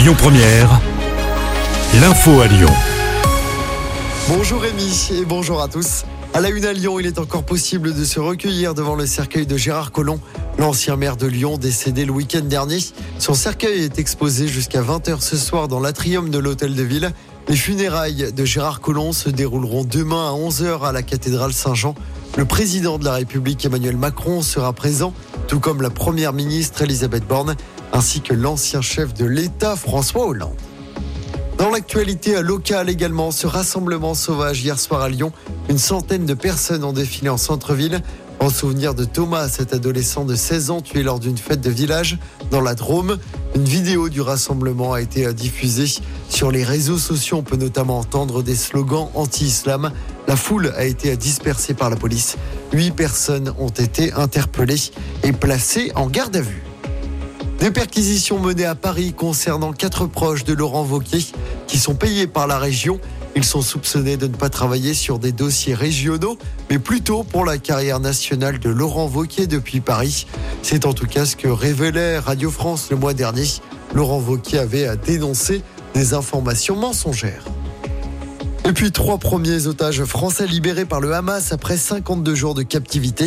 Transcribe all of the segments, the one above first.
Lyon Première, l'info à Lyon. Bonjour Rémi et bonjour à tous. À la une à Lyon, il est encore possible de se recueillir devant le cercueil de Gérard Collomb, l'ancien maire de Lyon décédé le week-end dernier. Son cercueil est exposé jusqu'à 20h ce soir dans l'atrium de l'hôtel de ville. Les funérailles de Gérard Collomb se dérouleront demain à 11h à la cathédrale Saint-Jean. Le président de la République Emmanuel Macron sera présent, tout comme la première ministre Elisabeth Borne ainsi que l'ancien chef de l'État François Hollande. Dans l'actualité locale également, ce rassemblement sauvage hier soir à Lyon, une centaine de personnes ont défilé en centre-ville en souvenir de Thomas, cet adolescent de 16 ans tué lors d'une fête de village dans la Drôme. Une vidéo du rassemblement a été diffusée sur les réseaux sociaux. On peut notamment entendre des slogans anti-islam. La foule a été dispersée par la police. Huit personnes ont été interpellées et placées en garde à vue. Des perquisitions menées à Paris concernant quatre proches de Laurent Wauquiez qui sont payés par la région. Ils sont soupçonnés de ne pas travailler sur des dossiers régionaux, mais plutôt pour la carrière nationale de Laurent Wauquiez depuis Paris. C'est en tout cas ce que révélait Radio France le mois dernier. Laurent Wauquiez avait dénoncé des informations mensongères. Et puis trois premiers otages français libérés par le Hamas après 52 jours de captivité.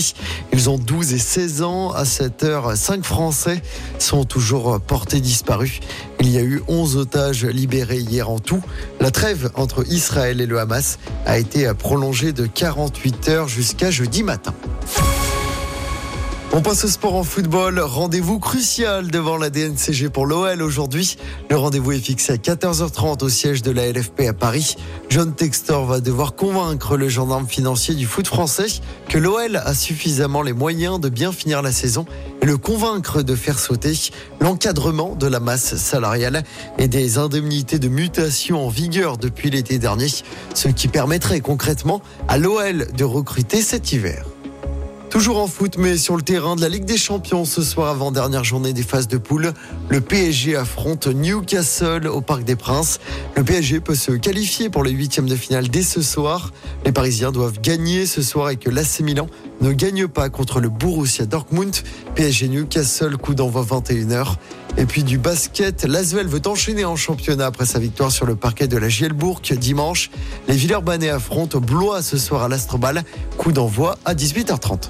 Ils ont 12 et 16 ans. À cette heure, 5 Français sont toujours portés disparus. Il y a eu 11 otages libérés hier en tout. La trêve entre Israël et le Hamas a été prolongée de 48 heures jusqu'à jeudi matin. On passe au sport en football. Rendez-vous crucial devant la DNCG pour l'OL aujourd'hui. Le rendez-vous est fixé à 14h30 au siège de la LFP à Paris. John Textor va devoir convaincre le gendarme financier du foot français que l'OL a suffisamment les moyens de bien finir la saison et le convaincre de faire sauter l'encadrement de la masse salariale et des indemnités de mutation en vigueur depuis l'été dernier, ce qui permettrait concrètement à l'OL de recruter cet hiver. Toujours en foot, mais sur le terrain de la Ligue des Champions ce soir avant dernière journée des phases de poule. Le PSG affronte Newcastle au Parc des Princes. Le PSG peut se qualifier pour les huitièmes de finale dès ce soir. Les Parisiens doivent gagner ce soir et que l'AC Milan ne gagne pas contre le Borussia Dortmund. PSG Newcastle, coup d'envoi 21h. Et puis du basket, l'Asvel veut enchaîner en championnat après sa victoire sur le parquet de la Gielbourg dimanche. Les Villeurbanais affrontent Blois ce soir à l'Astrobal. Coup d'envoi à 18h30.